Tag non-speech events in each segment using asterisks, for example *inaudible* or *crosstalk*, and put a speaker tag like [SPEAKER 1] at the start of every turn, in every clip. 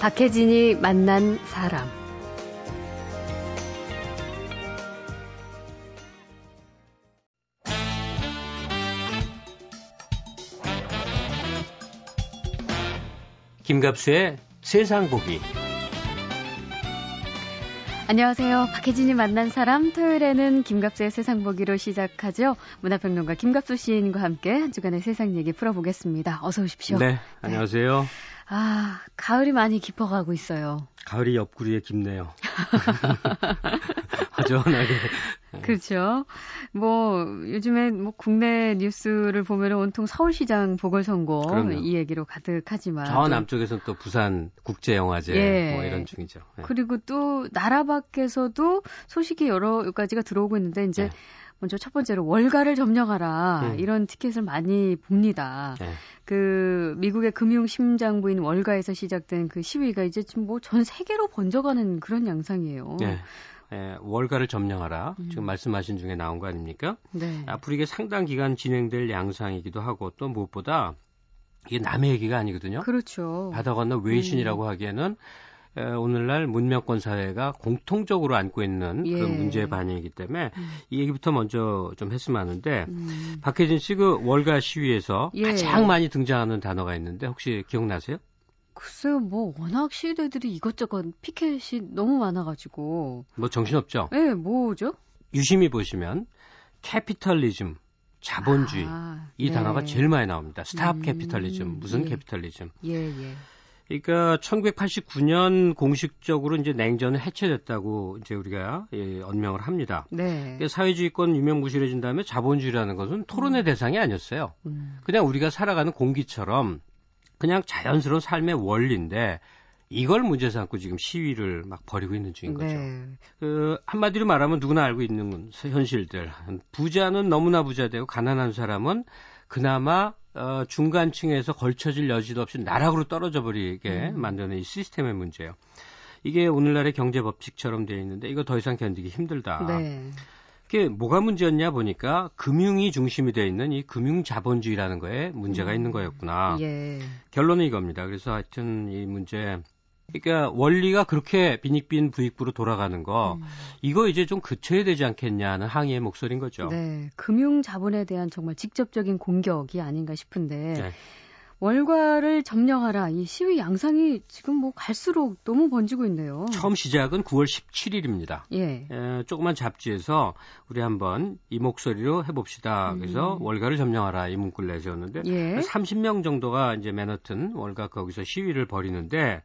[SPEAKER 1] 박혜진이 만난 사람.
[SPEAKER 2] 김갑수의 세상 보기.
[SPEAKER 1] 안녕하세요. 박혜진이 만난 사람 토요일에는 김갑수의 세상 보기로 시작하죠. 문화평론가 김갑수 시인과 함께 한 주간의 세상 얘기 풀어보겠습니다. 어서 오십시오.
[SPEAKER 2] 네, 안녕하세요. 네.
[SPEAKER 1] 아, 가을이 많이 깊어가고 있어요.
[SPEAKER 2] 가을이 옆구리에 깊네요. *laughs* 허전하게.
[SPEAKER 1] 그렇죠. 뭐 요즘에 뭐 국내 뉴스를 보면 온통 서울시장 보궐선거 그럼요. 이 얘기로 가득하지만
[SPEAKER 2] 저 남쪽에서는 또 부산 국제영화제 예. 뭐 이런 중이죠.
[SPEAKER 1] 예. 그리고 또 나라 밖에서도 소식이 여러 가지가 들어오고 있는데 이제 예. 먼저 첫 번째로 월가를 점령하라 음. 이런 티켓을 많이 봅니다. 네. 그 미국의 금융 심장부인 월가에서 시작된 그 시위가 이제 지금 뭐 전 세계로 번져가는 그런 양상이에요. 네.
[SPEAKER 2] 예, 월가를 점령하라. 음. 지금 말씀하신 중에 나온 거 아닙니까? 네. 앞으로 이게 상당 기간 진행될 양상이기도 하고 또 무엇보다 이게 남의 얘기가 아니거든요.
[SPEAKER 1] 그렇죠.
[SPEAKER 2] 바다 건너 외신이라고 음. 하기에는 에, 오늘날 문명권 사회가 공통적으로 안고 있는 예. 그런 문제의 반영이기 때문에 음. 이 얘기부터 먼저 좀 했으면 하는데 음. 박혜진 씨 그 월가 시위에서 예. 가장 많이 등장하는 단어가 있는데 혹시 기억나세요?
[SPEAKER 1] 글쎄요, 뭐 워낙 시위대들이 이것저것 피켓이 너무 많아가지고.
[SPEAKER 2] 뭐 정신없죠?
[SPEAKER 1] 네, 뭐죠?
[SPEAKER 2] 유심히 보시면 capitalism, 자본주의 아, 이 네. 단어가 제일 많이 나옵니다. stop 음, capitalism, 무슨 예. capitalism? 예, 예. 그러니까 1989년 공식적으로 이제 냉전은 해체됐다고 이제 우리가 예, 언명을 합니다. 네. 그러니까 사회주의권 유명무실해진 다음에 자본주의라는 것은 토론의 음. 대상이 아니었어요. 음. 그냥 우리가 살아가는 공기처럼 그냥 자연스러운 삶의 원리인데 이걸 문제 삼고 지금 시위를 막 벌이고 있는 중인 거죠. 네. 그 한마디로 말하면 누구나 알고 있는 현실들. 부자는 너무나 부자 되고 가난한 사람은 그나마 어, 중간층에서 걸쳐질 여지도 없이 나락으로 떨어져 버리게 음. 만드는 이 시스템의 문제예요. 이게 오늘날의 경제 법칙처럼 되어 있는데 이거 더 이상 견디기 힘들다. 네. 그게 뭐가 문제였냐 보니까 금융이 중심이 되어 있는 이 금융 자본주의라는 거에 문제가 음. 있는 거였구나. 예. 결론은 이겁니다. 그래서 하여튼 이 문제 그러니까 원리가 그렇게 빈익빈 부익부로 돌아가는 거 음. 이거 이제 좀 그쳐야 되지 않겠냐 하는 항의의 목소리인 거죠.
[SPEAKER 1] 네, 금융 자본에 대한 정말 직접적인 공격이 아닌가 싶은데 네. 월과를 점령하라 이 시위 양상이 지금 뭐 갈수록 너무 번지고 있네요.
[SPEAKER 2] 처음 시작은 9월 17일입니다. 예. 에, 조그만 잡지에서 우리 한번 이 목소리로 해봅시다. 그래서 음. 월가를 점령하라 이 문구를 내세웠는데 예. 30명 정도가 이제 맨하튼 월가 거기서 시위를 벌이는데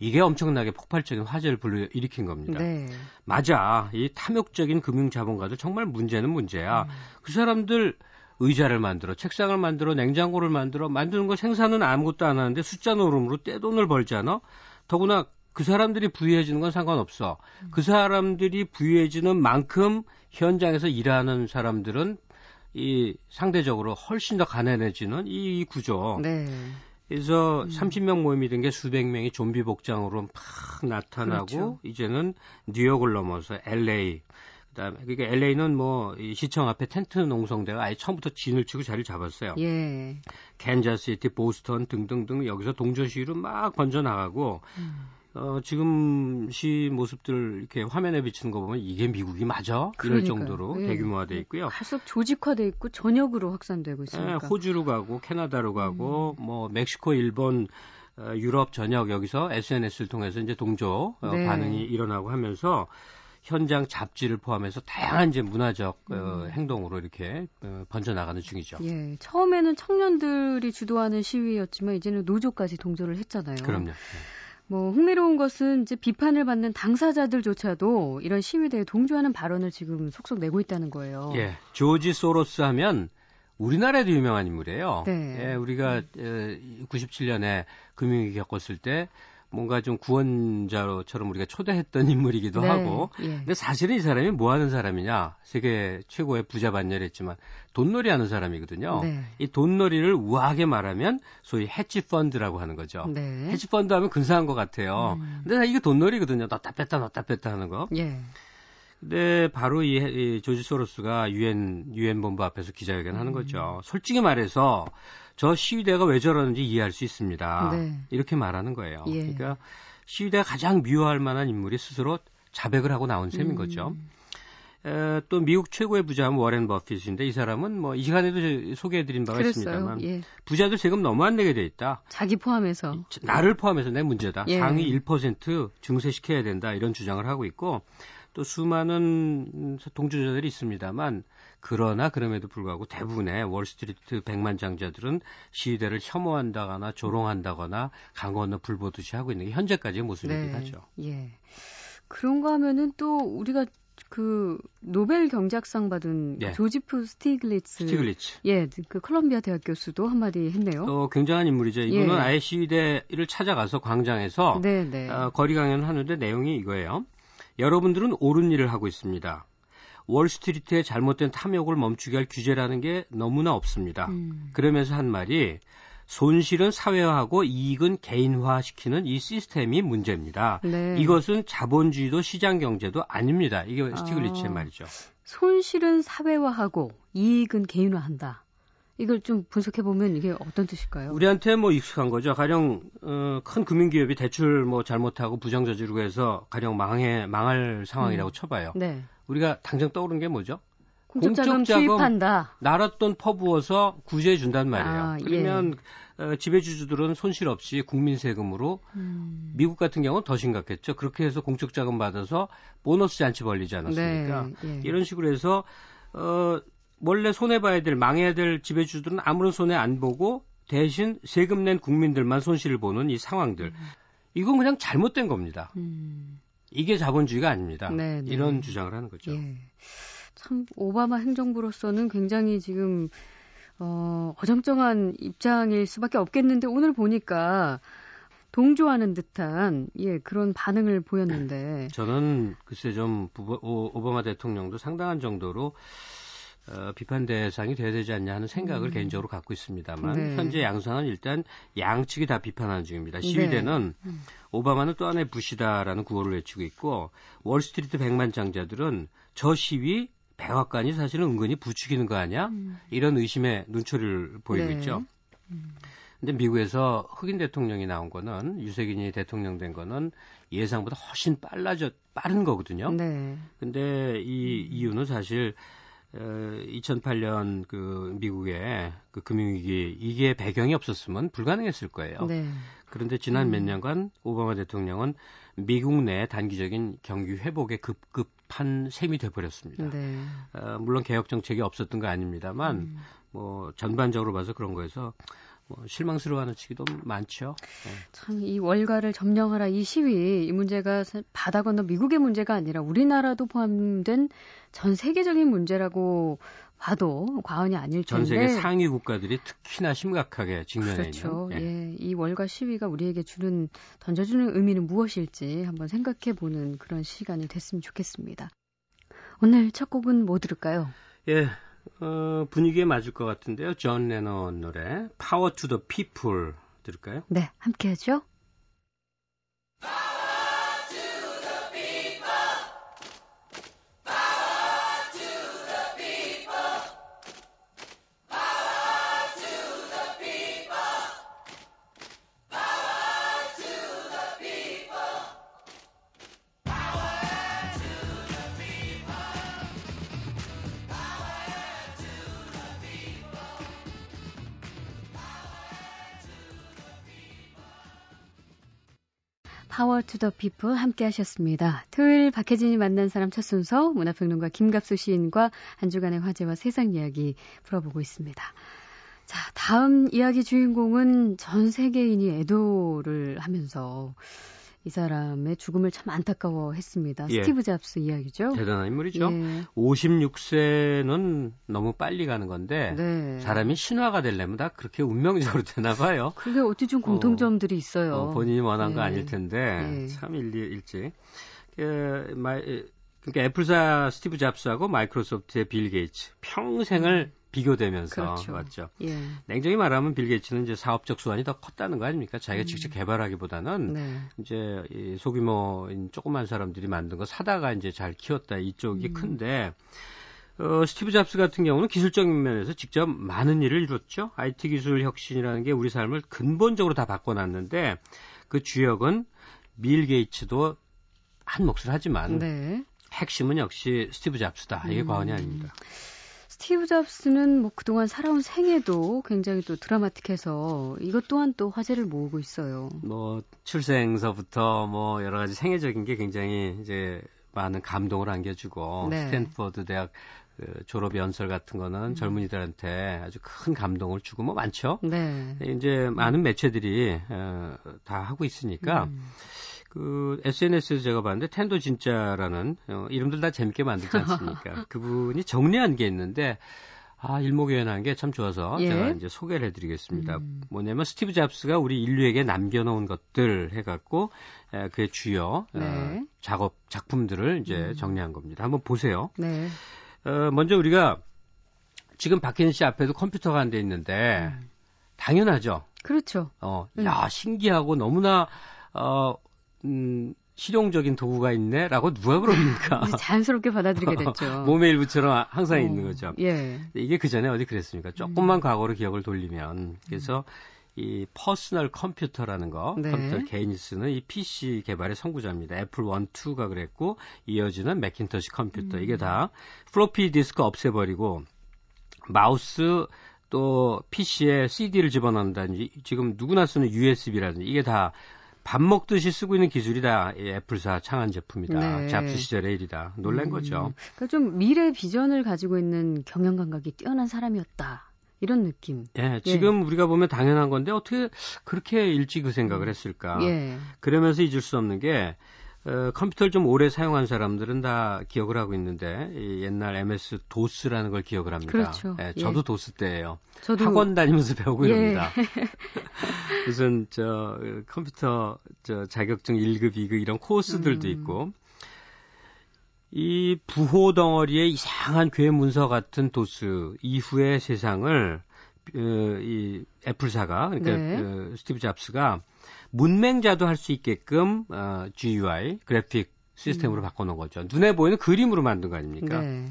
[SPEAKER 2] 이게 엄청나게 폭발적인 화제를 불러일으킨 겁니다. 네. 맞아. 이 탐욕적인 금융 자본가들 정말 문제는 문제야. 음. 그 사람들 의자를 만들어, 책상을 만들어, 냉장고를 만들어, 만드는 거 생산은 아무것도 안 하는데 숫자 노름으로 떼돈을 벌잖아. 더구나 그 사람들이 부유해지는 건 상관없어. 음. 그 사람들이 부유해지는 만큼 현장에서 일하는 사람들은 이 상대적으로 훨씬 더 가난해지는 이 구조. 네. 그래서 음. 30명 모임이 된 게 수백 명이 좀비 복장으로 막 나타나고 그렇죠. 이제는 뉴욕을 넘어서 LA 그다음에 그러니까 LA는 뭐 이 시청 앞에 텐트 농성대가 아예 처음부터 진을 치고 자리를 잡았어요. 예. 캔자스시티, 보스턴 등등등 여기서 동조 시위로 막 번져 나가고 음. 어, 지금 시 모습들 이렇게 화면에 비치는 거 보면 이게 미국이 맞아? 이럴 정도로 예. 대규모화돼 있고요.
[SPEAKER 1] 계속 조직화돼 있고 전역으로 확산되고 있으니까. 예,
[SPEAKER 2] 호주로 가고 캐나다로 가고 음. 뭐 멕시코, 일본, 어, 유럽 전역 여기서 SNS를 통해서 이제 동조 어, 네. 반응이 일어나고 하면서 현장 잡지를 포함해서 다양한 이제 문화적 어, 음. 어, 행동으로 이렇게 어, 번져나가는 중이죠.
[SPEAKER 1] 예, 처음에는 청년들이 주도하는 시위였지만 이제는 노조까지 동조를 했잖아요.
[SPEAKER 2] 그럼요. 네.
[SPEAKER 1] 뭐 흥미로운 것은 이제 비판을 받는 당사자들조차도 이런 시위대에 동조하는 발언을 지금 속속 내고 있다는 거예요.
[SPEAKER 2] 예, 조지 소로스 하면 우리나라에도 유명한 인물이에요. 네. 예, 우리가 음. 97년에 금융위기 겪었을 때 뭔가 좀 구원자처럼 우리가 초대했던 *laughs* 인물이기도 네, 하고. 예. 근데 사실은 이 사람이 뭐 하는 사람이냐? 세계 최고의 부자 반열했지만 돈놀이 하는 사람이거든요. 네. 이 돈놀이를 우아하게 말하면 소위 해치 펀드라고 하는 거죠. 네. 해치 펀드 하면 근사한 것 같아요. 음. 근데 이게 돈놀이거든요. 넣다 뺐다 넣다 뺐다 하는 거. 예. 근데 바로 이, 이 조지 소로스가 유엔 유엔 본부 앞에서 기자회견하는 음. 거죠. 솔직히 말해서 저 시위대가 왜 저러는지 이해할 수 있습니다. 네. 이렇게 말하는 거예요. 예. 그러니까 시위대가 가장 미워할 만한 인물이 스스로 자백을 하고 나온 셈인 음. 거죠. 에, 또 미국 최고의 부자는 워렌 버핏인데 이 사람은 뭐 이 시간에도 소개해드린 바가 그랬어요. 있습니다만 예. 부자들 세금 너무 안 내게 돼 있다.
[SPEAKER 1] 자기 포함해서
[SPEAKER 2] 나를 포함해서 내 문제다. 예. 상위 1% 증세시켜야 된다 이런 주장을 하고 있고 또 수많은 동조자들이 있습니다만 그러나 그럼에도 불구하고 대부분의 월스트리트 백만 장자들은 시위대를 혐오한다거나 조롱한다거나 강 건너 불 보듯이 하고 있는 게 현재까지의 모습이긴 네. 하죠.
[SPEAKER 1] 예. 그런가 하면은 또 우리가 그 노벨 경제학상 받은 예. 조지프 스티글리츠.
[SPEAKER 2] 스티글리츠.
[SPEAKER 1] 예, 그 컬럼비아 대학 교수도 한마디 했네요.
[SPEAKER 2] 어, 굉장한 인물이죠. 이분은 예. 아예 시위대를 찾아가서 광장에서 네, 네. 어, 거리 강연을 하는데 내용이 이거예요. 여러분들은 옳은 일을 하고 있습니다. 월스트리트의 잘못된 탐욕을 멈추게 할 규제라는 게 너무나 없습니다. 음. 그러면서 한 말이 손실은 사회화하고 이익은 개인화시키는 이 시스템이 문제입니다. 네. 이것은 자본주의도 시장 경제도 아닙니다. 이게 스티글리츠의 아, 말이죠.
[SPEAKER 1] 손실은 사회화하고 이익은 개인화한다. 이걸 좀 분석해 보면 이게 어떤 뜻일까요?
[SPEAKER 2] 우리한테 뭐 익숙한 거죠. 가령 어, 큰 금융기업이 대출 뭐 잘못하고 부정 저지르고 해서 가령 망해 망할 상황이라고 음. 쳐봐요. 네. 우리가 당장 떠오르는 게 뭐죠?
[SPEAKER 1] 공적자금 투입한다.
[SPEAKER 2] 나랏돈 퍼부어서 구제해 준단 말이에요. 아, 예. 그러면 예. 어, 지배주주들은 손실 없이 국민 세금으로 음. 미국 같은 경우는 더 심각했죠. 그렇게 해서 공적 자금 받아서 보너스 잔치 벌리지 않았습니까? 네, 예. 이런 식으로 해서 어 원래 손해 봐야 될 망해야 될 지배주들은 아무런 손해 안 보고 대신 세금 낸 국민들만 손실을 보는 이 상황들. 음. 이건 그냥 잘못된 겁니다. 음. 이게 자본주의가 아닙니다. 네, 네. 이런 주장을 하는 거죠. 예.
[SPEAKER 1] 참 오바마 행정부로서는 굉장히 지금 어, 어정쩡한 입장일 수밖에 없겠는데 오늘 보니까 동조하는 듯한 예 그런 반응을 보였는데
[SPEAKER 2] 저는 글쎄 좀 오바마 대통령도 상당한 정도로 어, 비판 대상이 돼야 되지 않냐 하는 생각을 음. 개인적으로 갖고 있습니다만 네. 현재 양상은 일단 양측이 다 비판하는 중입니다. 시위대는 네. 음. 오바마는 또 하나의 부시다라는 구호를 외치고 있고 월스트리트 백만 장자들은 저 시위 백악관이 사실은 은근히 부추기는 거 아니야? 음. 이런 의심의 눈초리를 보이고 네. 있죠. 음. 근데 미국에서 흑인 대통령이 나온 거는 유색인이 대통령 된 거는 예상보다 훨씬 빨라져 빠른 거거든요. 네. 근데 이 음. 이유는 사실 어, 2008년 그 미국의 그 금융위기 이게 배경이 없었으면 불가능했을 거예요. 네. 그런데 지난 음. 몇 년간 오바마 대통령은 미국 내 단기적인 경기 회복에 급급한 셈이 돼버렸습니다. 네. 어, 물론 개혁 정책이 없었던 거 아닙니다만 음. 뭐 전반적으로 봐서 그런 거에서 뭐 실망스러워하는 측이 도 많죠. 네.
[SPEAKER 1] 참이 월가를 점령하라 이 시위 이 문제가 바다 건너 미국의 문제가 아니라 우리나라도 포함된 전 세계적인 문제라고 봐도 과언이 아닐 텐데.
[SPEAKER 2] 전 세계 상위 국가들이 특히나 심각하게 직면해
[SPEAKER 1] 그렇죠.
[SPEAKER 2] 있는.
[SPEAKER 1] 예. 예. 이 월가 시위가 우리에게 주는 던져주는 의미는 무엇일지 한번 생각해 보는 그런 시간이 됐으면 좋겠습니다. 오늘 첫 곡은 뭐 들을까요?
[SPEAKER 2] 예. 어, 분위기에 맞을 것 같은데요. 존 레논 노래 Power to the People 들을까요?
[SPEAKER 1] 네, 함께 하죠. to the People 함께 하셨습니다. 토요일 박혜진이 만난 사람 첫 순서 문화평론가 김갑수 시인과 한 주간의 화제와 세상 이야기 풀어보고 있습니다. 자, 다음 이야기 주인공은 전 세계인이 애도를 하면서 이 사람의 죽음을 참 안타까워했습니다. 예. 스티브 잡스 이야기죠.
[SPEAKER 2] 대단한 인물이죠. 예. 56세는 너무 빨리 가는 건데 네. 사람이 신화가 되려면 다 그렇게 운명적으로 되나 봐요.
[SPEAKER 1] 그게 어찌 좀 공통점들이 어, 있어요. 어,
[SPEAKER 2] 본인이 원한 예. 거 아닐 텐데 예. 참 일리 일찍. 그, 마, 그러니까 애플사 스티브 잡스하고 마이크로소프트의 빌 게이츠 평생을 음. 비교되면서 그렇죠. 맞죠. 예. 냉정히 말하면 빌 게이츠는 이제 사업적 수완이 더 컸다는 거 아닙니까? 자기가 음. 직접 개발하기보다는 네. 이제 이 소규모인 조그만 사람들이 만든 거 사다가 이제 잘 키웠다 이쪽이 음. 큰데 어, 스티브 잡스 같은 경우는 기술적인 면에서 직접 많은 일을 이뤘죠. IT 기술 혁신이라는 게 우리 삶을 근본적으로 다 바꿔놨는데 그 주역은 빌 게이츠도 한 몫을 하지만 네. 핵심은 역시 스티브 잡스다. 이게 음. 과언이 아닙니다.
[SPEAKER 1] 스티브 잡스는 뭐 그동안 살아온 생애도 굉장히 또 드라마틱해서 이것 또한 또 화제를 모으고 있어요.
[SPEAKER 2] 뭐 출생서부터 뭐 여러 가지 생애적인 게 굉장히 이제 많은 감동을 안겨주고 네. 스탠퍼드 대학 그 졸업 연설 같은 거는 음. 젊은이들한테 아주 큰 감동을 주고 뭐 많죠. 네. 이제 많은 매체들이 어, 다 하고 있으니까 음. 그 SNS에서 제가 봤는데 텐도 진짜라는 어, 이름들 다 재밌게 만들지 *laughs* 않습니까? 그분이 정리한 게 있는데 아, 일목요연한 게 참 좋아서 예? 제가 이제 소개를 해드리겠습니다. 음. 뭐냐면 스티브 잡스가 우리 인류에게 남겨놓은 것들 해갖고 에, 그의 주요 어, 네. 어, 작업 작품들을 이제 음. 정리한 겁니다. 한번 보세요. 네. 어, 먼저 우리가 지금 박혜진 씨 앞에도 컴퓨터가 안돼 있는데 음. 당연하죠.
[SPEAKER 1] 그렇죠.
[SPEAKER 2] 어, 음. 야 신기하고 너무나 어, 음, 실용적인 도구가 있네라고 누가 그럽니까? *laughs*
[SPEAKER 1] 자연스럽게 받아들이게 *laughs* 됐죠.
[SPEAKER 2] 몸의 일부처럼 항상 어, 있는 거죠. 예. 이게 그 전에 어디 그랬습니까? 조금만 음. 과거로 기억을 돌리면 그래서 이 퍼스널 컴퓨터라는 거, 네. 컴퓨터 개인이 쓰는 이 PC 개발의 선구자입니다. 애플 1, 2가 그랬고 이어지는 매킨토시 컴퓨터 음. 이게 다 플로피 디스크 없애버리고 마우스 또 PC에 CD를 집어넣는다든지 지금 누구나 쓰는 USB라든지 이게 다 밥 먹듯이 쓰고 있는 기술이 다 애플사 창안 제품이다. 네. 잡스 시절의 일이다. 놀란 음. 거죠.
[SPEAKER 1] 그러니까 좀 미래 비전을 가지고 있는 경영 감각이 뛰어난 사람이었다. 이런 느낌.
[SPEAKER 2] 예, 지금 예. 우리가 보면 당연한 건데 어떻게 그렇게 일찍 그 생각을 음. 했을까? 예. 그러면서 잊을 수 없는 게 어, 컴퓨터를 좀 오래 사용한 사람들은 다 기억을 하고 있는데 이 옛날 MS 도스라는 걸 기억을 합니다.
[SPEAKER 1] 그렇죠.
[SPEAKER 2] 예, 저도 예. 도스 때예요. 저도 학원 다니면서 배우고 예. 이럽니다. *laughs* 무슨 저 컴퓨터 저 자격증 1급, 2급 이런 코스들도 음. 있고 이 부호 덩어리의 이상한 괴 문서 같은 도스 이후의 세상을 어, 이 애플사가 그러니까 네. 어, 스티브 잡스가 문맹자도 할 수 있게끔 어, GUI 그래픽 시스템으로 음. 바꿔놓은 거죠. 눈에 보이는 그림으로 만든 거 아닙니까? 네.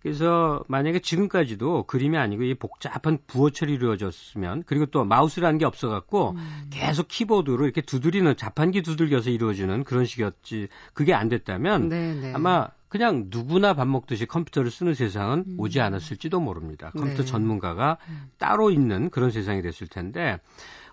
[SPEAKER 2] 그래서 만약에 지금까지도 그림이 아니고 이 복잡한 부호 처리 이루어졌으면 그리고 또 마우스라는 게 없어갖고 음. 계속 키보드로 이렇게 두드리는 자판기 두들겨서 이루어지는 그런 식이었지 그게 안 됐다면 네네. 네. 아마 그냥 누구나 밥 먹듯이 컴퓨터를 쓰는 세상은 음. 오지 않았을지도 모릅니다. 컴퓨터 네. 전문가가 음. 따로 있는 그런 세상이 됐을 텐데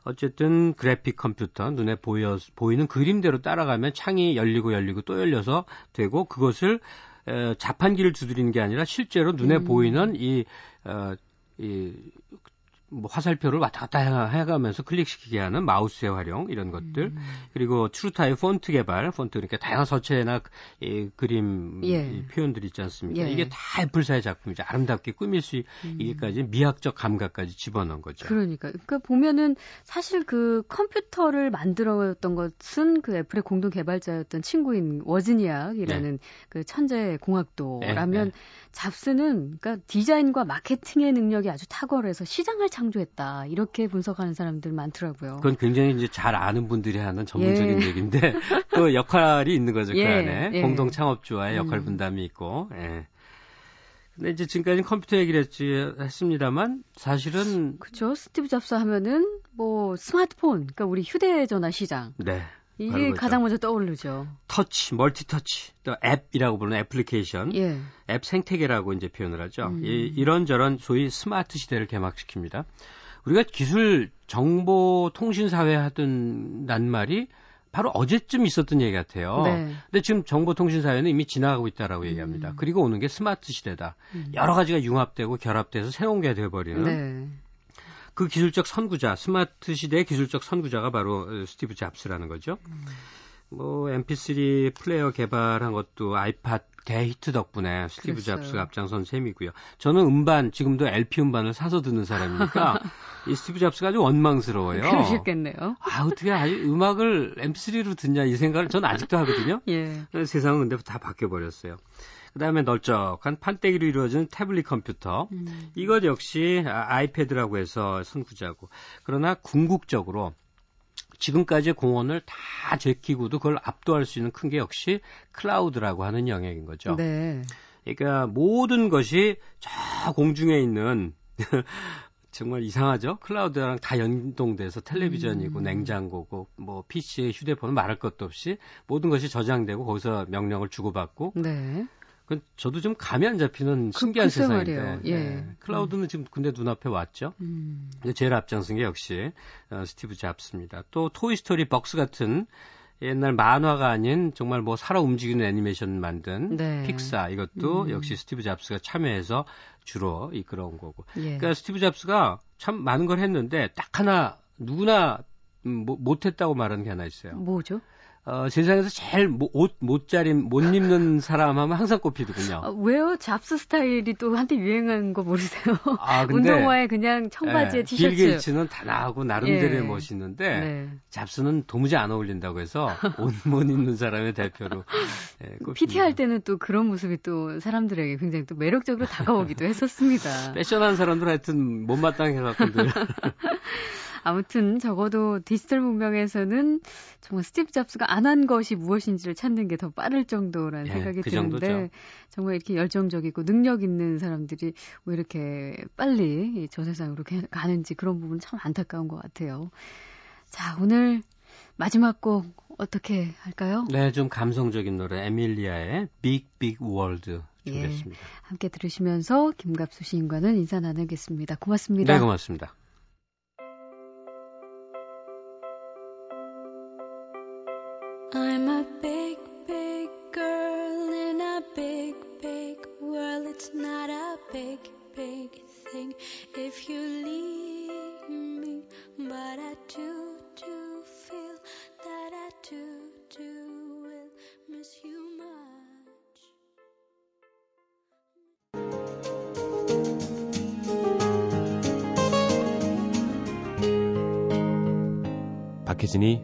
[SPEAKER 2] 어쨌든 그래픽 컴퓨터 눈에 보여 보이는 그림대로 따라가면 창이 열리고 열리고 또 열려서 되고 그것을 에, 자판기를 두드리는 게 아니라 실제로 눈에 음. 보이는 이, 어, 이 뭐 화살표를 왔다 갔다 해가면서 클릭시키게 하는 마우스의 활용 이런 것들 음. 그리고 TrueType 폰트 개발 폰트 그러니까 다양한 서체나 이 그림 예. 이 표현들 있지 않습니까? 예. 이게 다 애플사의 작품이죠. 아름답게 꾸밀 수 음. 이게까지 미학적 감각까지 집어넣은 거죠.
[SPEAKER 1] 그러니까 그러니까 보면은 사실 그 컴퓨터를 만들었던 것은 그 애플의 공동 개발자였던 친구인 워즈니악이라는 네. 그 천재 공학도라면 네. 네. 잡스는 그러니까 디자인과 마케팅의 능력이 아주 탁월해서 시장을 창조했다. 이렇게 분석하는 사람들 많더라고요.
[SPEAKER 2] 그건 굉장히 이제 잘 아는 분들이 하는 전문적인 예. 얘기인데 *laughs* 또 역할이 있는 거죠. 그 예. 안에 예. 공동 창업주와의 역할 음. 분담이 있고. 예. 근데 이제 지금까지 컴퓨터 얘기를 했지, 했습니다만 사실은
[SPEAKER 1] 그렇죠. 스티브 잡스 하면은 뭐 스마트폰, 그러니까 우리 휴대전화 시장. 네. 이게 가장 먼저 떠오르죠.
[SPEAKER 2] 터치, 멀티 터치, 또 앱이라고 부르는 애플리케이션, 예. 앱 생태계라고 이제 표현을 하죠. 음. 이, 이런저런 소위 스마트 시대를 개막시킵니다. 우리가 기술 정보 통신 사회 하던 낱말이 바로 어제쯤 있었던 얘기 같아요. 네. 근데 지금 정보통신 사회는 이미 지나가고 있다라고 음. 얘기합니다. 그리고 오는 게 스마트 시대다. 음. 여러 가지가 융합되고 결합돼서 새로운 게 돼버리는. 네. 그 기술적 선구자, 스마트 시대의 기술적 선구자가 바로 어, 스티브 잡스라는 거죠. 음. 뭐 MP3 플레이어 개발한 것도 아이팟 대히트 덕분에 스티브 그랬어요. 잡스가 앞장선 셈이고요. 저는 음반 지금도 LP 음반을 사서 듣는 사람이니까 *laughs* 이 스티브 잡스가 아주 원망스러워요.
[SPEAKER 1] 그러셨겠네요.
[SPEAKER 2] 아 어떻게 아주 음악을 MP3로 듣냐 이 생각을 저는 아직도 하거든요. *laughs* 예. 세상은 근데 다 바뀌어 버렸어요. 그다음에 널쩍한 판때기로 이루어진 태블릿 컴퓨터. 음. 이것 역시 아, 아이패드라고 해서 선구자고. 그러나 궁극적으로 지금까지 공원을 다 제키고도 그걸 압도할 수 있는 큰 게 역시 클라우드라고 하는 영역인 거죠. 네. 그러니까 모든 것이 저 공중에 있는 *laughs* 정말 이상하죠. 클라우드랑 다 연동돼서 텔레비전이고 음. 냉장고고 뭐 PC, 휴대폰은 말할 것도 없이 모든 것이 저장되고 거기서 명령을 주고받고. 네. 그 저도 좀 감이 안 잡히는 그, 신기한 그, 세상인데. 예. 네. 클라우드는 음. 지금 근데 눈앞에 왔죠. 음. 제일 앞장선 게 역시 어, 스티브 잡스입니다. 또 토이스토리 벅스 같은 옛날 만화가 아닌 정말 뭐 살아 움직이는 애니메이션 만든 네. 픽사 이것도 음. 역시 스티브 잡스가 참여해서 주로 이끌어온 거고. 예. 그러니까 스티브 잡스가 참 많은 걸 했는데 딱 하나 누구나 음, 못했다고 말하는 게 하나 있어요.
[SPEAKER 1] 뭐죠?
[SPEAKER 2] 어, 세상에서 제일 옷 못 자림 못 입는 *laughs* 사람 하면 항상 꼽히더군요.
[SPEAKER 1] 아, 왜요? 잡스 스타일이 또 한때 유행한 거 모르세요? 아, *laughs* 근데 운동화에 그냥 청바지에 예, 티셔츠.
[SPEAKER 2] 빌 게이츠는 다 나하고 나름대로 예. 멋있는데 네. 잡스는 도무지 안 어울린다고 해서 *laughs* 옷 못 입는 사람의 대표로
[SPEAKER 1] 예, PT 할 때는 또 그런 모습이 또 사람들에게 굉장히 또 매력적으로 다가오기도 했었습니다.
[SPEAKER 2] 패션한 사람들 하여튼 못마땅해 갖고들.
[SPEAKER 1] 아무튼 적어도 디지털 문명에서는 정말 스티브 잡스가 안 한 것이 무엇인지를 찾는 게 더 빠를 정도라는 네, 생각이 그 드는데 정도죠. 정말 이렇게 열정적이고 능력 있는 사람들이 왜 이렇게 빨리 저 세상으로 가는지 그런 부분 참 안타까운 것 같아요. 자, 오늘 마지막 곡 어떻게 할까요?
[SPEAKER 2] 네, 좀 감성적인 노래 에밀리아의 Big Big World 준비했습니다. 예,
[SPEAKER 1] 함께 들으시면서 김갑수 시인과는 인사 나누겠습니다. 고맙습니다.
[SPEAKER 2] 네, 고맙습니다.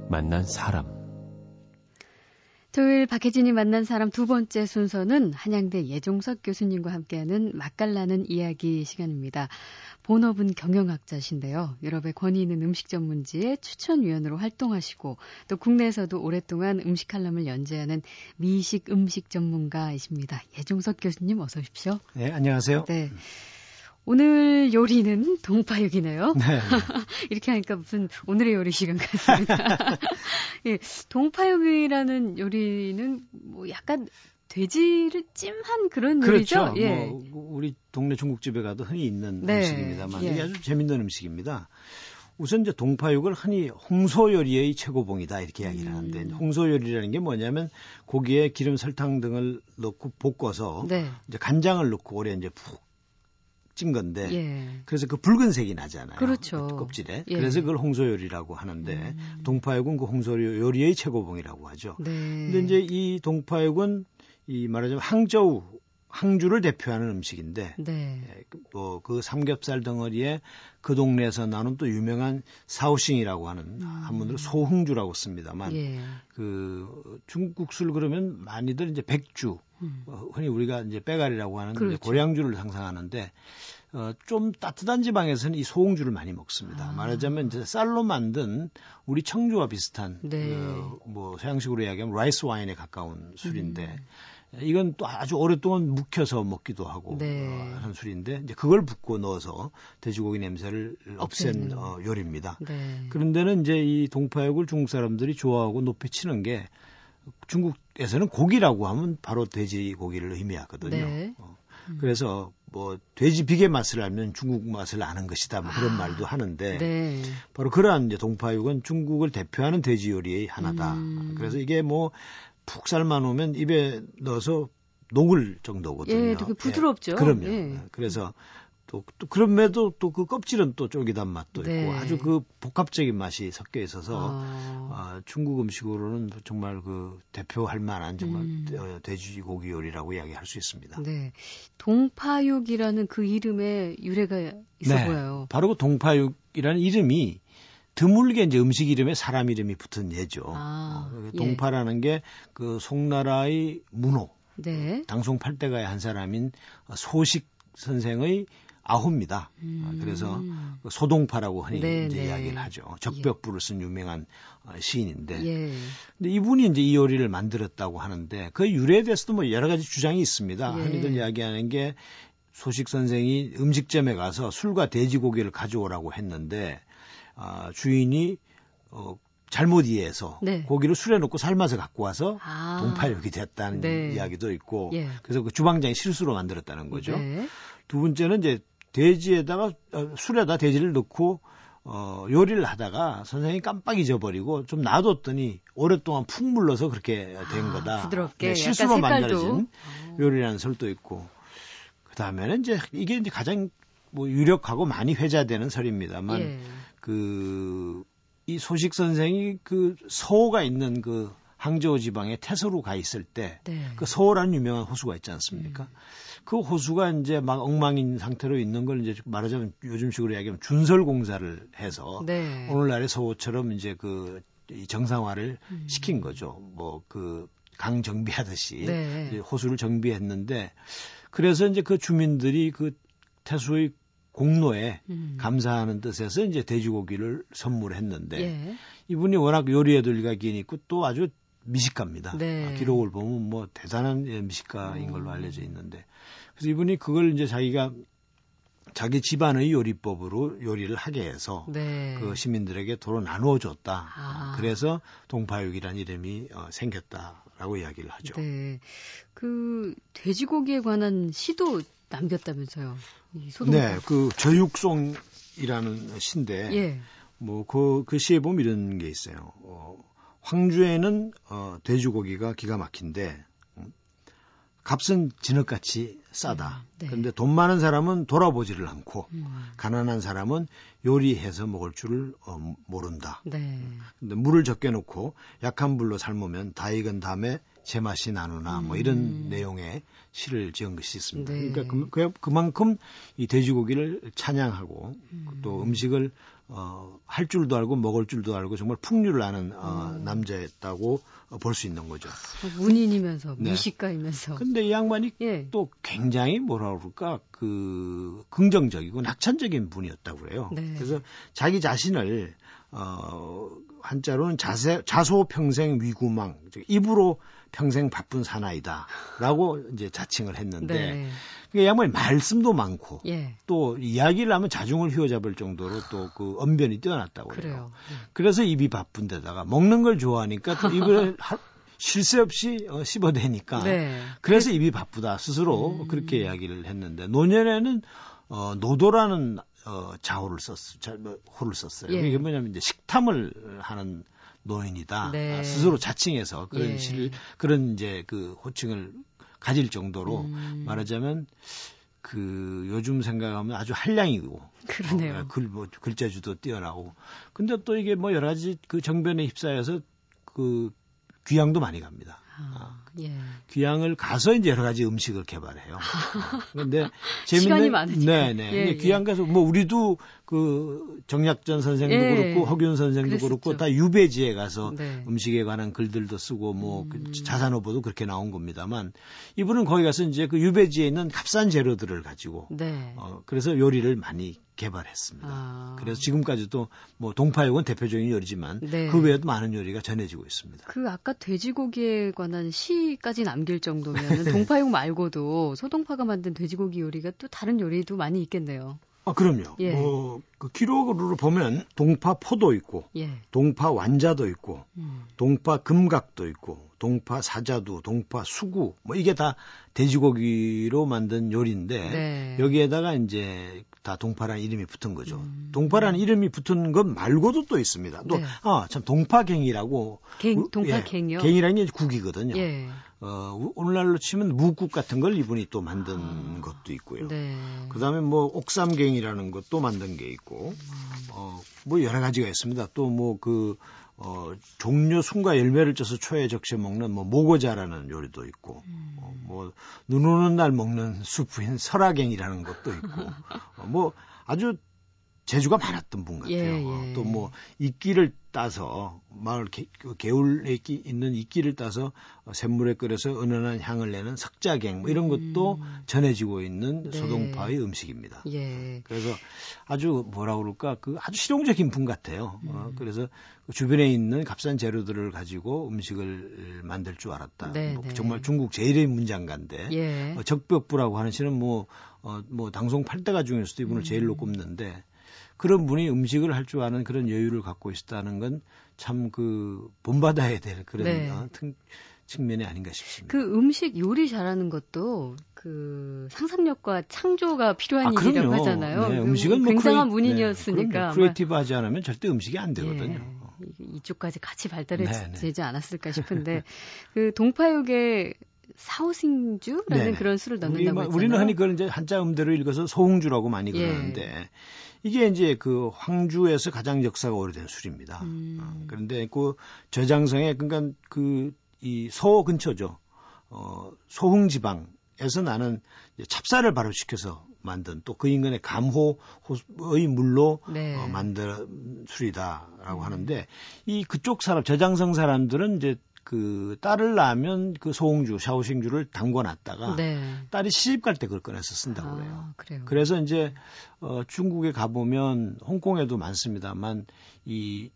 [SPEAKER 2] 만난 사람 토요일 박혜진이 만난 사람 두 번째 순서는 한양대 예종석 교수님과 함께하는 맛깔나는 이야기 시간입니다. 본업은 경영학자신데요. 유럽의 권위 있는 음식 전문지의 추천위원으로 활동하시고 또 국내에서도 오랫동안 음식 칼럼을 연재하는 미식 음식 전문가이십니다. 예종석 교수님 어서 오십시오.
[SPEAKER 3] 네, 안녕하세요. 네.
[SPEAKER 1] 오늘 요리는 동파육이네요. 네. *laughs* 이렇게 하니까 무슨 오늘의 요리 시간 같습니다. *laughs* 예, 동파육이라는 요리는 뭐 약간 돼지를 찜한 그런
[SPEAKER 3] 그렇죠.
[SPEAKER 1] 요리죠.
[SPEAKER 3] 예. 뭐 우리 동네 중국집에 가도 흔히 있는 네. 음식입니다만 예. 이게 아주 재밌는 음식입니다. 우선 이제 동파육을 흔히 홍소 요리의 최고봉이다 이렇게 이야기를 하는데 음. 홍소 요리라는 게 뭐냐면 고기에 기름, 설탕 등을 넣고 볶아서 네. 이제 간장을 넣고 오래 이제 푹 찐 건데 예. 그래서 그 붉은색이 나잖아요.
[SPEAKER 1] 그렇죠.
[SPEAKER 3] 그 껍질에. 예. 그래서 그걸 홍소요리라고 하는데 음. 동파육은 그 홍소요리의 최고봉이라고 하죠. 네. 근데 이제 이 동파육은 이 말하자면 항저우 항주를 대표하는 음식인데 네. 예, 뭐그 삼겹살 덩어리에 그 동네에서 나는 또 유명한 사오싱이라고 하는 음. 한문으로 소흥주라고 씁니다만 예. 그 중국 술 그러면 많이들 이제 백주 음. 어, 흔히 우리가 이제 빼갈이라고 하는 그렇죠. 고량주를 상상하는데 어, 좀 따뜻한 지방에서는 이 소흥주를 많이 먹습니다. 아. 말하자면 이제 쌀로 만든 우리 청주와 비슷한 네. 어, 뭐 서양식으로 이야기하면 rice wine에 가까운 술인데 음. 이건 또 아주 오랫동안 묵혀서 먹기도 하고 네. 어, 하는 술인데 이제 그걸 붓고 넣어서 돼지고기 냄새를 없앤 어, 요리입니다. 네. 그런데는 이제 이 동파육을 중국 사람들이 좋아하고 높이 치는 게 중국에서는 고기라고 하면 바로 돼지고기를 의미하거든요. 네. 어. 음. 그래서 뭐 돼지 비계 맛을 알면 중국 맛을 아는 것이다 뭐 그런 아, 말도 하는데 네. 바로 그러한 이제 동파육은 중국을 대표하는 돼지 요리의 하나다. 음. 그래서 이게 뭐 푹 삶아 놓으면 입에 넣어서 녹을 정도거든요.
[SPEAKER 1] 예, 되게 부드럽죠.
[SPEAKER 3] 예, 그럼요. 예. 그래서 또, 또 그럼에도 또 그 껍질은 또 쫄깃한 맛도 네. 있고 아주 그 복합적인 맛이 섞여 있어서 아. 아, 중국 음식으로는 정말 그 대표할 만한 정말 음. 어, 돼지고기 요리라고 이야기할 수 있습니다. 네.
[SPEAKER 1] 동파육이라는 그 이름의 유래가 있어 네. 보여요.
[SPEAKER 3] 바로 그 동파육이라는 이름이 드물게 이제 음식 이름에 사람 이름이 붙은 예죠. 아, 어, 예. 동파라는 게 그 송나라의 문호, 네. 당송 팔대가의 한 사람인 소식 선생의 아호입니다. 음. 그래서 그 소동파라고 흔히 네, 이제 네. 이야기를 하죠. 적벽부를 쓴 유명한 어, 시인인데, 예. 근데 이분이 이제 이 요리를 만들었다고 하는데 그 유래에 대해서도 뭐 여러 가지 주장이 있습니다. 예. 흔히들 이야기하는 게 소식 선생이 음식점에 가서 술과 돼지고기를 가져오라고 했는데 아, 주인이 어, 잘못 이해해서 네. 고기를 술에 넣고 삶아서 갖고 와서 아. 동파육이 됐다는 네. 이야기도 있고 예. 그래서 그 주방장이 실수로 만들었다는 거죠. 네. 두 번째는 이제 돼지에다가 어, 술에다 돼지를 넣고 어, 요리를 하다가 선생님이 깜빡 잊어버리고 좀 놔뒀더니 오랫동안 푹 물러서 그렇게 된 아, 거다.
[SPEAKER 1] 부드럽게
[SPEAKER 3] 네, 실수로 만들어진 요리라는 설도 있고 그 다음에는 이제 이게 이제 가장 뭐 유력하고 많이 회자되는 설입니다만 예. 그 이 소식 선생이 그 서호가 있는 그 항저우 지방에 태서로 가 있을 때그 네. 그 서호라는 유명한 호수가 있지 않습니까? 음. 그 호수가 이제 막 엉망인 상태로 있는 걸 이제 말하자면 요즘식으로 이야기하면 준설 공사를 해서 네. 오늘날의 서호처럼 이제 그 정상화를 음. 시킨 거죠. 뭐그 강 정비하듯이 네. 호수를 정비했는데 그래서 이제 그 주민들이 그 태수의 공로에 음. 감사하는 뜻에서 이제 돼지고기를 선물했는데 예. 이분이 워낙 요리에도 일가견이 있고 또 아주 미식가입니다. 네. 기록을 보면 뭐 대단한 미식가인 걸로 알려져 있는데 그래서 이분이 그걸 이제 자기가 자기 집안의 요리법으로 요리를 하게 해서 네. 그 시민들에게 도로 나누어 줬다. 아. 그래서 동파육이라는 이름이 어, 생겼다라고 이야기를 하죠. 네.
[SPEAKER 1] 그 돼지고기에 관한 시도 남겼다면서요.
[SPEAKER 3] 네, 그 저육송이라는 시인데 예. 뭐그 그 시에 보면 이런 게 있어요. 어, 황주에는 어, 돼지고기가 기가 막힌데 음, 값은 진흙같이 싸다. 음, 네. 근데 돈 많은 사람은 돌아보지를 않고 음. 가난한 사람은 요리해서 먹을 줄을 어, 모른다. 네. 근데 물을 적게 놓고 약한 불로 삶으면 다 익은 다음에 제맛이 나누나 뭐 이런 음. 내용의 시를 지은 것이 있습니다. 네. 그러니까 그, 그만큼 이 돼지고기를 찬양하고 음. 또 음식을 어, 할 줄도 알고 먹을 줄도 알고 정말 풍류를 아는 어, 음. 남자였다고 볼 수 있는 거죠.
[SPEAKER 1] 문인이면서 네. 미식가이면서.
[SPEAKER 3] 근데 이 양반이 예. 또 굉장히 뭐라 그럴까 그 긍정적이고 낙천적인 분이었다고 그래요. 네. 그래서 자기 자신을 어 한자로는 자세 자소 평생 위구망 입으로 평생 바쁜 사나이다라고 이제 자칭을 했는데 네. 그 양반이 말씀도 많고 예. 또 이야기를 하면 자중을 휘어잡을 정도로 또 그 언변이 뛰어났다고 그래요. 그래요. 네. 그래서 입이 바쁜데다가 먹는 걸 좋아하니까 또 *laughs* 입을 쉴 새 없이 어, 씹어대니까 네. 그래서 입이 바쁘다 스스로 음. 그렇게 이야기를 했는데 노년에는 어, 노도라는 어, 자호를 썼, 자, 뭐, 호를 썼어요. 예. 이게 뭐냐면 이제 식탐을 하는 노인이다. 네. 아, 스스로 자칭해서 그런 예. 실 그런 이제 그 호칭을 가질 정도로 음. 말하자면 그 요즘 생각하면 아주 한량이고
[SPEAKER 1] 그러네요.
[SPEAKER 3] 어, 글, 뭐, 글자주도 뛰어나고 근데 또 이게 뭐 여러 가지 그 정변에 휩싸여서 그 귀향도 많이 갑니다. 아, 예. 귀향을 가서 이제 여러 가지 음식을 개발해요. 그런데 *laughs*
[SPEAKER 1] 재밌는 시간이
[SPEAKER 3] 네, 네. 예, 귀향 가서 뭐 우리도 그 정약전 선생도 예. 그렇고 허균 선생도 그랬었죠. 그렇고 다 유배지에 가서 네. 음식에 관한 글들도 쓰고 뭐그 음. 자산어보도 그렇게 나온 겁니다만 이분은 거기 가서 이제 그 유배지에 있는 값싼 재료들을 가지고 네. 어 그래서 요리를 많이 개발했습니다. 아. 그래서 지금까지도 뭐 동파육은 대표적인 요리지만 네. 그 외에도 많은 요리가 전해지고 있습니다.
[SPEAKER 1] 그 아까 돼지고기에 관한 시까지 남길 정도면 *laughs* 동파육 말고도 소동파가 만든 돼지고기 요리가 또 다른 요리도 많이 있겠네요.
[SPEAKER 3] 아, 그럼요. 예. 뭐, 그 기록으로 보면 동파 포도 있고, 예. 동파 완자도 있고, 음. 동파 금각도 있고, 동파 사자두, 동파 수구, 뭐 이게 다 돼지고기로 만든 요리인데, 네. 여기에다가 이제 다 동파라는 이름이 붙은 거죠. 음. 동파라는 이름이 붙은 것 말고도 또 있습니다. 또, 네. 아, 참, 동파갱이라고.
[SPEAKER 1] 갱, 동파갱이요?
[SPEAKER 3] 예, 갱이라는 게 국이거든요. 예. 어, 오늘날로 치면 무국 같은 걸 이분이 또 만든 아. 것도 있고요. 네. 그 다음에 뭐 옥삼갱이라는 것도 만든 게 있고, 어, 뭐 여러 가지가 있습니다. 또 뭐 그, 어, 종류 순과 열매를 쪄서 초에 적셔 먹는 뭐 모고자라는 요리도 있고, 음. 어, 뭐, 눈 오는 날 먹는 수프인 설화갱이라는 것도 있고, *laughs* 어, 뭐 아주 재주가 많았던 분 같아요. 예, 예. 또뭐 이끼를 따서 마을 개, 그 개울에 있는 이끼를 따서 샘물에 끓여서 은은한 향을 내는 석자갱 뭐 이런 것도 음. 전해지고 있는 네. 소동파의 음식입니다. 예. 그래서 아주 뭐라 그럴까 그 아주 실용적인 분 같아요. 어, 음. 어, 그래서 그 주변에 있는 값싼 재료들을 가지고 음식을 만들 줄 알았다. 네, 뭐 네. 정말 중국 제일의 문장가인데 예. 어, 적벽부라고 하는 시는 뭐 어, 뭐 당송 팔대가 중에서도 이분을 제일로 음. 꼽는데 그런 분이 음식을 할 줄 아는 그런 여유를 갖고 있었다는 건 참 그 본받아야 될 그런 네. 어, 튼, 측면이 아닌가 싶습니다.
[SPEAKER 1] 그 음식 요리 잘하는 것도 그 상상력과 창조가 필요한 아, 일이라고 하잖아요. 네, 음식은 뭐 굉장한 크리에, 문인이었으니까
[SPEAKER 3] 네, 크리에이티브하지 않으면 절대 음식이 안 되거든요.
[SPEAKER 1] 네, 이쪽까지 같이 발달되지 네, 네. 않았을까 싶은데 그 동파육의 사오승주라는 네네. 그런 술을 넣는다고 우리, 했잖아요.
[SPEAKER 3] 우리는 흔히 그걸 이제 한자 음대로 읽어서 소홍주라고 많이 예. 그러는데 예. 이게 이제 그 황주에서 가장 역사가 오래된 술입니다. 음. 어, 그런데 그 저장성에 그러니까 그 이 소 근처죠. 어, 소흥 지방에서 나는 찹쌀을 발효시켜서 만든 또 그 인근의 감호의 물로 네. 어, 만든 술이다라고 음. 하는데 이 그쪽 사람 저장성 사람들은 이제 그 딸을 낳으면 그 소홍주, 샤오싱주를 담궈 놨다가 네. 딸이 시집 갈 때 그걸 꺼내서 쓴다고 아, 그래요. 그래요. 그래서 이제 어 중국에 가보면 홍콩에도 많습니다만 이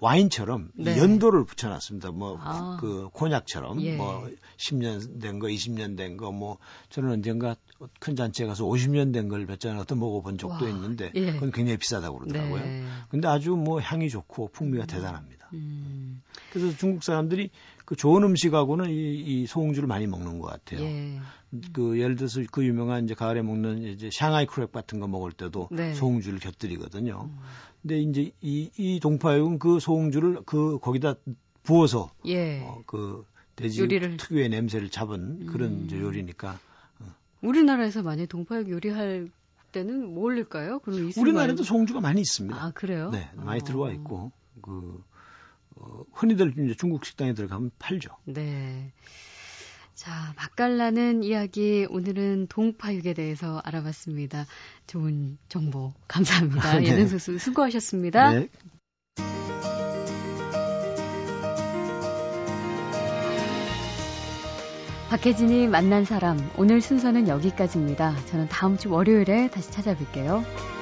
[SPEAKER 3] 와인처럼 네. 연도를 붙여놨습니다. 뭐그 아. 그 곤약처럼 예. 뭐 10년 된 거, 20년 된 거, 뭐 저는 언젠가 큰 잔치에 가서 50년 된 걸 몇잔 어떤 먹어본 적도 와. 있는데 예. 그건 굉장히 비싸다고 그러더라고요. 네. 근데 아주 뭐 향이 좋고 풍미가 음. 대단합니다. 음. 그래서 중국 사람들이 그 좋은 음식하고는 이, 이 소홍주를 많이 먹는 것 같아요. 예. 그 예를 들어서 그 유명한 이제 가을에 먹는 이제 샹하이 크랩 같은 거 먹을 때도 네. 소홍주를 곁들이거든요. 음. 근데 이제 이, 이 동파육은 그 소홍주를 그 거기다 부어서 예. 어, 그 돼지 요리를... 특유의 냄새를 잡은 그런 음. 요리니까.
[SPEAKER 1] 어. 우리나라에서 만약 동파육 요리할 때는 뭘일까요? 그럼
[SPEAKER 3] 우리나라에도 소홍주가 많이 있습니다.
[SPEAKER 1] 아 그래요?
[SPEAKER 3] 네, 많이 어. 들어와 있고 그 어, 흔히들 이제 중국 식당에 들어가면 팔죠. 네.
[SPEAKER 1] 자, 맛깔나는 이야기 오늘은 동파육에 대해서 알아봤습니다. 좋은 정보 감사합니다. *laughs* 네. 예능 소수 수고하셨습니다. 네. 박혜진이 만난 사람 오늘 순서는 여기까지입니다. 저는 다음 주 월요일에 다시 찾아뵐게요.